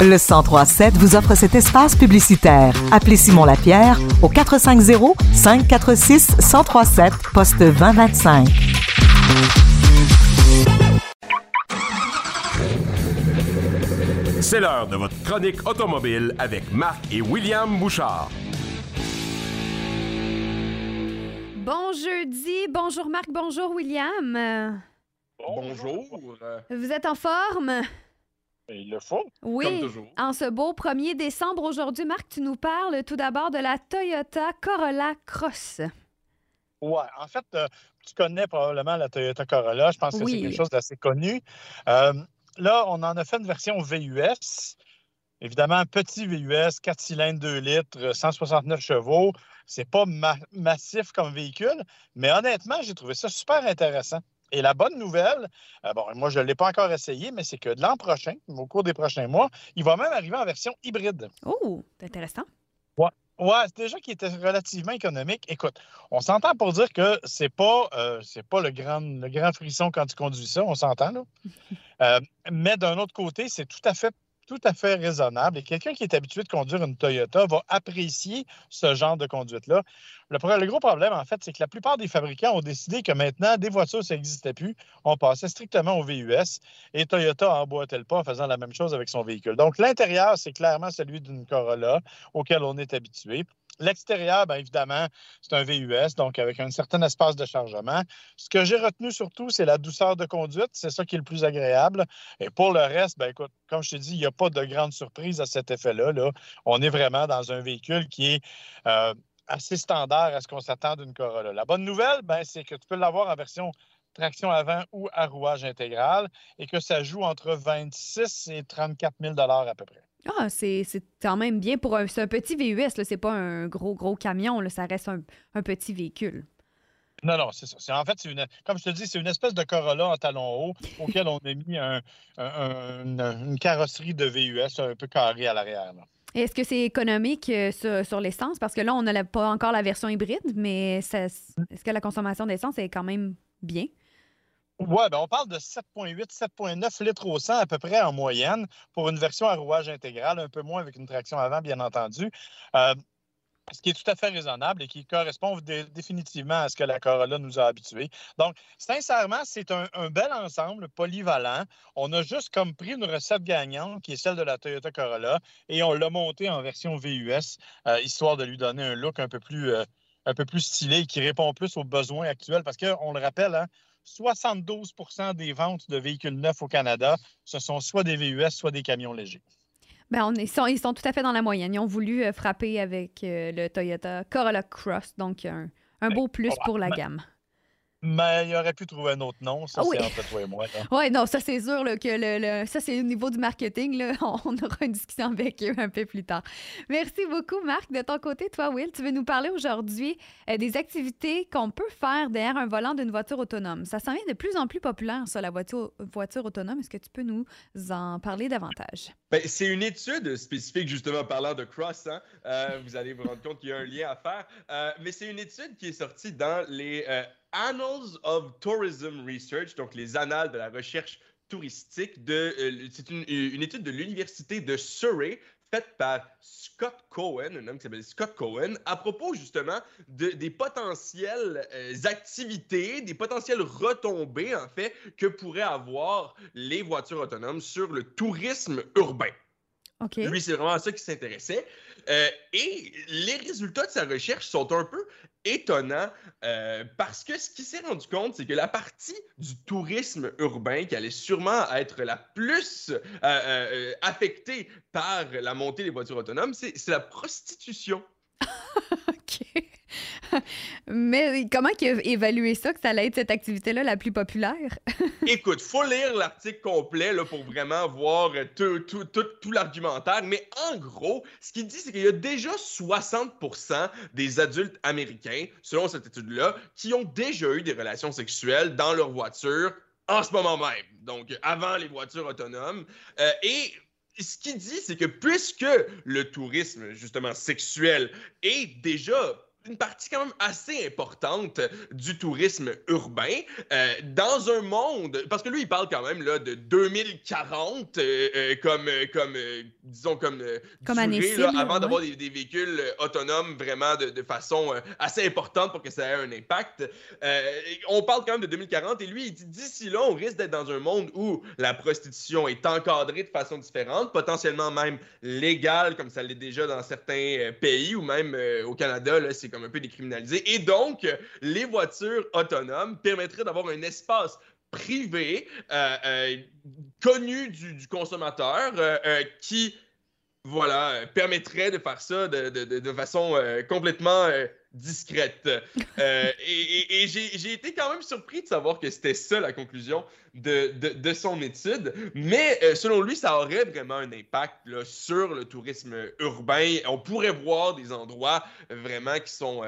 Le 1037 vous offre cet espace publicitaire. Appelez Simon Lapierre au 450 546 1037 poste 2025. C'est l'heure de votre chronique automobile avec Marc et William Bouchard. Bon jeudi, bonjour Marc, bonjour William. Bonjour. Vous êtes en forme? Il le faut. Oui. Comme toujours. En ce beau 1er décembre, aujourd'hui, Marc, tu nous parles tout d'abord de la Toyota Corolla Cross. Ouais, en fait, euh, tu connais probablement la Toyota Corolla. Je pense que c'est quelque chose d'assez connu. Euh, là, on en a fait une version VUS. Évidemment, un petit VUS, 4 cylindres, 2 litres, 169 chevaux. C'est pas ma- massif comme véhicule, mais honnêtement, j'ai trouvé ça super intéressant. Et la bonne nouvelle, euh, bon, moi, je ne l'ai pas encore essayé, mais c'est que l'an prochain, au cours des prochains mois, il va même arriver en version hybride. Oh, c'est intéressant. Ouais, c'est déjà qui était relativement économique. Écoute, on s'entend pour dire que c'est pas euh, c'est pas le grand, le grand frisson quand tu conduis ça, on s'entend là. Euh, mais d'un autre côté, c'est tout à fait tout à fait raisonnable. Et quelqu'un qui est habitué de conduire une Toyota va apprécier ce genre de conduite-là. Le, le gros problème, en fait, c'est que la plupart des fabricants ont décidé que maintenant, des voitures, ça n'existait plus. On passait strictement au VUS. Et Toyota emboîtait le pas en faisant la même chose avec son véhicule. Donc, l'intérieur, c'est clairement celui d'une Corolla auquel on est habitué. L'extérieur, bien évidemment, c'est un VUS, donc avec un certain espace de chargement. Ce que j'ai retenu surtout, c'est la douceur de conduite. C'est ça qui est le plus agréable. Et pour le reste, ben écoute, comme je te dis, il n'y a pas de grande surprise à cet effet-là. Là. On est vraiment dans un véhicule qui est euh, assez standard à ce qu'on s'attend d'une Corolla. La bonne nouvelle, ben, c'est que tu peux l'avoir en version traction avant ou à rouage intégral et que ça joue entre 26 et 34 000 à peu près. Ah, c'est quand même bien pour un, un petit VUS. C'est pas un gros, gros camion, là. Ça reste un, un petit véhicule. Non, non, c'est ça. En fait, c'est une, comme je te dis, c'est une espèce de Corolla en talon haut auquel on a mis un- un- un- une, carrosserie de VUS un peu carrée à l'arrière. Est-ce que c'est économique euh, sur, sur l'essence? Parce que là, on n'a pas encore la version hybride, mais est-ce que la consommation d'essence est quand même bien? Ouais, ben on parle de 7,8, 7,9 litres au 100 à peu près en moyenne pour une version à rouage intégral, un peu moins avec une traction avant, bien entendu. Euh, ce qui est tout à fait raisonnable et qui correspond dé- définitivement à ce que la Corolla nous a habitués. Donc, sincèrement, c'est un, un bel ensemble polyvalent. On a juste comme pris une recette gagnante qui est celle de la Toyota Corolla et on l'a montée en version VUS, euh, histoire de lui donner un look un peu plus, euh, un peu plus stylé et qui répond plus aux besoins actuels. Parce qu'on le rappelle, hein, 72% des ventes de véhicules neufs au Canada, ce sont soit des VUS, soit des camions légers. Ben, on est, sont, ils sont tout à fait dans la moyenne. Ils ont voulu euh, frapper avec euh, le Toyota Corolla Cross, donc un, un beau plus pour la gamme. Mais il aurait pu trouver un autre nom, ça Ah oui. c'est entre toi et moi. Oui, non, ça c'est sûr là, que le, le- ça c'est au niveau du marketing. Là, on, on aura une discussion avec eux un peu plus tard. Merci beaucoup, Marc. De ton côté, toi, Will, tu veux nous parler aujourd'hui euh, des activités qu'on peut faire derrière un volant d'une voiture autonome. Ça s'en vient de plus en plus populaire, ça, la voiture, voiture autonome. Est-ce que tu peux nous en parler davantage? Ben, c'est une étude spécifique, justement, parlant de cross. hein. Euh, vous allez vous rendre compte qu'il y a un lien à faire. Euh, mais c'est une étude qui est sortie dans les euh, Annals of Tourism Research, donc les annales de la recherche touristique. De, euh, c'est une, une étude de l'Université de Surrey faite par Scott Cohen, un homme qui s'appelle Scott Cohen, à propos justement de, des potentielles euh, activités, des potentielles retombées, en fait, que pourraient avoir les voitures autonomes sur le tourisme urbain. OK. Lui, c'est vraiment à ça qu'il s'intéressait. Euh, et les résultats de sa recherche sont un peu étonnants euh, parce que ce qu'il s'est rendu compte, c'est que la partie du tourisme urbain qui allait sûrement être la plus euh, affectée par la montée des voitures autonomes, c'est c'est la prostitution. OK. Mais comment il a ça, que ça allait être cette activité-là la plus populaire? Écoute, faut lire l'article complet là, pour vraiment voir euh, tout, tout, tout, tout l'argumentaire. Mais en gros, ce qu'il dit, c'est qu'il y a déjà 60% des adultes américains, selon cette étude-là, qui ont déjà eu des relations sexuelles dans leur voiture en ce moment même. Donc, avant les voitures autonomes. Euh, et ce qu'il dit, c'est que puisque le tourisme, justement, sexuel est déjà une partie quand même assez importante du tourisme urbain euh, dans un monde, parce que lui, il parle quand même là, de 2040 euh, euh, comme, comme disons, comme, comme durée, là, avant d'avoir des, des, véhicules autonomes vraiment de, de façon assez importante pour que ça ait un impact. on parle quand même de 2040 et lui, il dit d'ici là, on risque d'être dans un monde où la prostitution est encadrée de façon différente, potentiellement même légale, comme ça l'est déjà dans certains pays ou même au Canada, là, c'est comme un peu décriminalisé. Et donc, les voitures autonomes permettraient d'avoir un espace privé euh, euh, connu du, consommateur euh, qui voilà, permettrait de faire ça de, de, de, façon complètement discrète. et, et, j'ai été quand même surpris de savoir que c'était ça la conclusion de, son étude. Mais selon lui, ça aurait vraiment un impact là, sur le tourisme urbain. On pourrait voir des endroits vraiment qui sont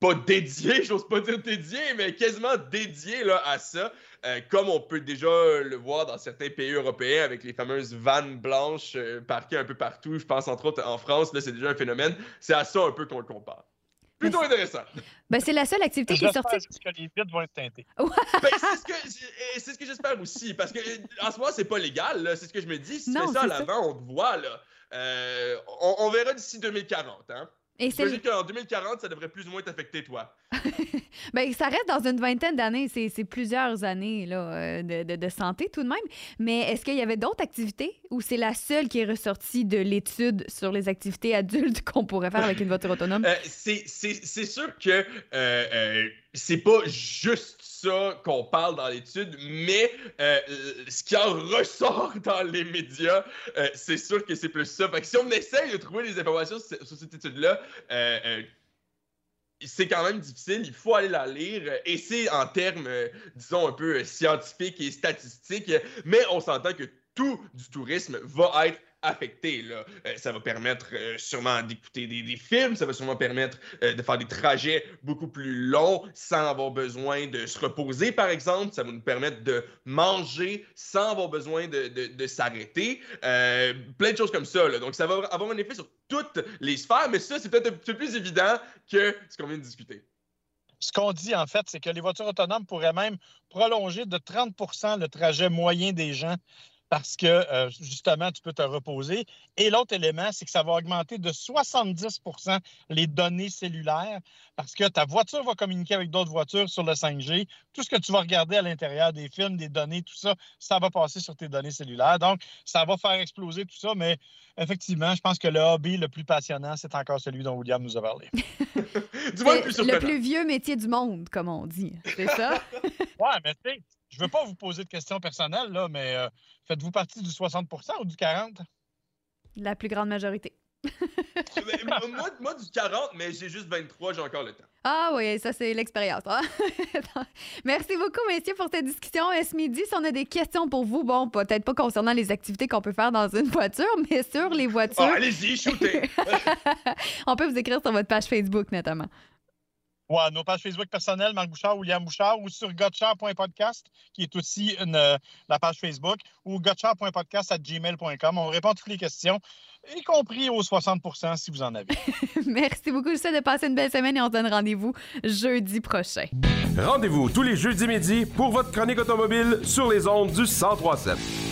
pas dédié, j'ose pas dire dédié, mais quasiment dédié là, à ça, euh, comme on peut déjà le voir dans certains pays européens avec les fameuses vannes blanches euh, parquées un peu partout. Je pense entre autres en France, là, c'est déjà un phénomène. C'est à ça un peu qu'on le compare. Plutôt intéressant. Ben, c'est la seule activité qui est sortie. que les vitres vont être teintées. ben, c'est ce que, j'espère aussi. Parce que en ce moment, c'est pas légal. C'est ce que je me dis. Si tu fais ça à l'avant, on te voit. Là. Euh, on, on, verra d'ici 2040. Hein? J'imagine qu'en 2040, ça devrait plus ou moins t'affecter, toi. ben, ça reste dans une vingtaine d'années. C'est plusieurs années là, euh, de, de, santé tout de même. Mais est-ce qu'il y avait d'autres activités ou c'est la seule qui est ressortie de l'étude sur les activités adultes qu'on pourrait faire avec une voiture autonome? Euh, c'est sûr que euh, euh, c'est pas juste ça qu'on parle dans l'étude, mais ce qui en ressort dans les médias, c'est sûr que c'est plus ça. Fait que si on essaye de trouver des informations sur, cette étude-là, c'est quand même difficile, il faut aller la lire, et c'est en termes, disons, un peu scientifiques et statistiques, mais on s'entend que tout du tourisme va être affecté. Euh, ça va permettre euh, sûrement d'écouter des, films, ça va sûrement permettre euh, de faire des trajets beaucoup plus longs sans avoir besoin de se reposer, par exemple. Ça va nous permettre de manger sans avoir besoin de, de, s'arrêter. plein de choses comme ça. Donc, ça va avoir un effet sur toutes les sphères, mais ça, c'est peut-être un peu plus évident que ce qu'on vient de discuter. Ce qu'on dit, en fait, c'est que les voitures autonomes pourraient même prolonger de 30% le trajet moyen des gens parce que euh, justement, tu peux te reposer. Et l'autre élément, c'est que ça va augmenter de 70% les données cellulaires parce que ta voiture va communiquer avec d'autres voitures sur le 5G. Tout ce que tu vas regarder à l'intérieur des films, des données, tout ça, ça va passer sur tes données cellulaires. Donc, ça va faire exploser tout ça. Mais effectivement, je pense que le hobby le plus passionnant, c'est encore celui dont William nous a parlé. du le plus, le plus vieux métier du monde, comme on dit. C'est ça? ouais, mais tu sais, je ne veux pas vous poser de questions personnelles, là, mais euh, faites-vous partie du 60% ou du 40 La plus grande majorité. moi, moi, du 40, mais j'ai juste 23, j'ai encore le temps. Ah oui, ça, c'est l'expérience. Hein? Merci beaucoup, messieurs, pour cette discussion. Ce midi, si on a des questions pour vous, bon, peut-être pas concernant les activités qu'on peut faire dans une voiture, mais sur les voitures. Oh, allez-y, shootez! on peut vous écrire sur votre page Facebook, notamment. Ouais, nos pages Facebook personnelles, Marc Bouchard, William Bouchard, ou sur gotchard.podcast, qui est aussi une, la page Facebook, ou gotchard.podcast à gmail.com. On répond à toutes les questions, y compris aux 60% si vous en avez. Merci beaucoup. Je souhaite de passer une belle semaine et on se donne rendez-vous jeudi prochain. Rendez-vous tous les jeudis midi pour votre chronique automobile sur les ondes du 1037.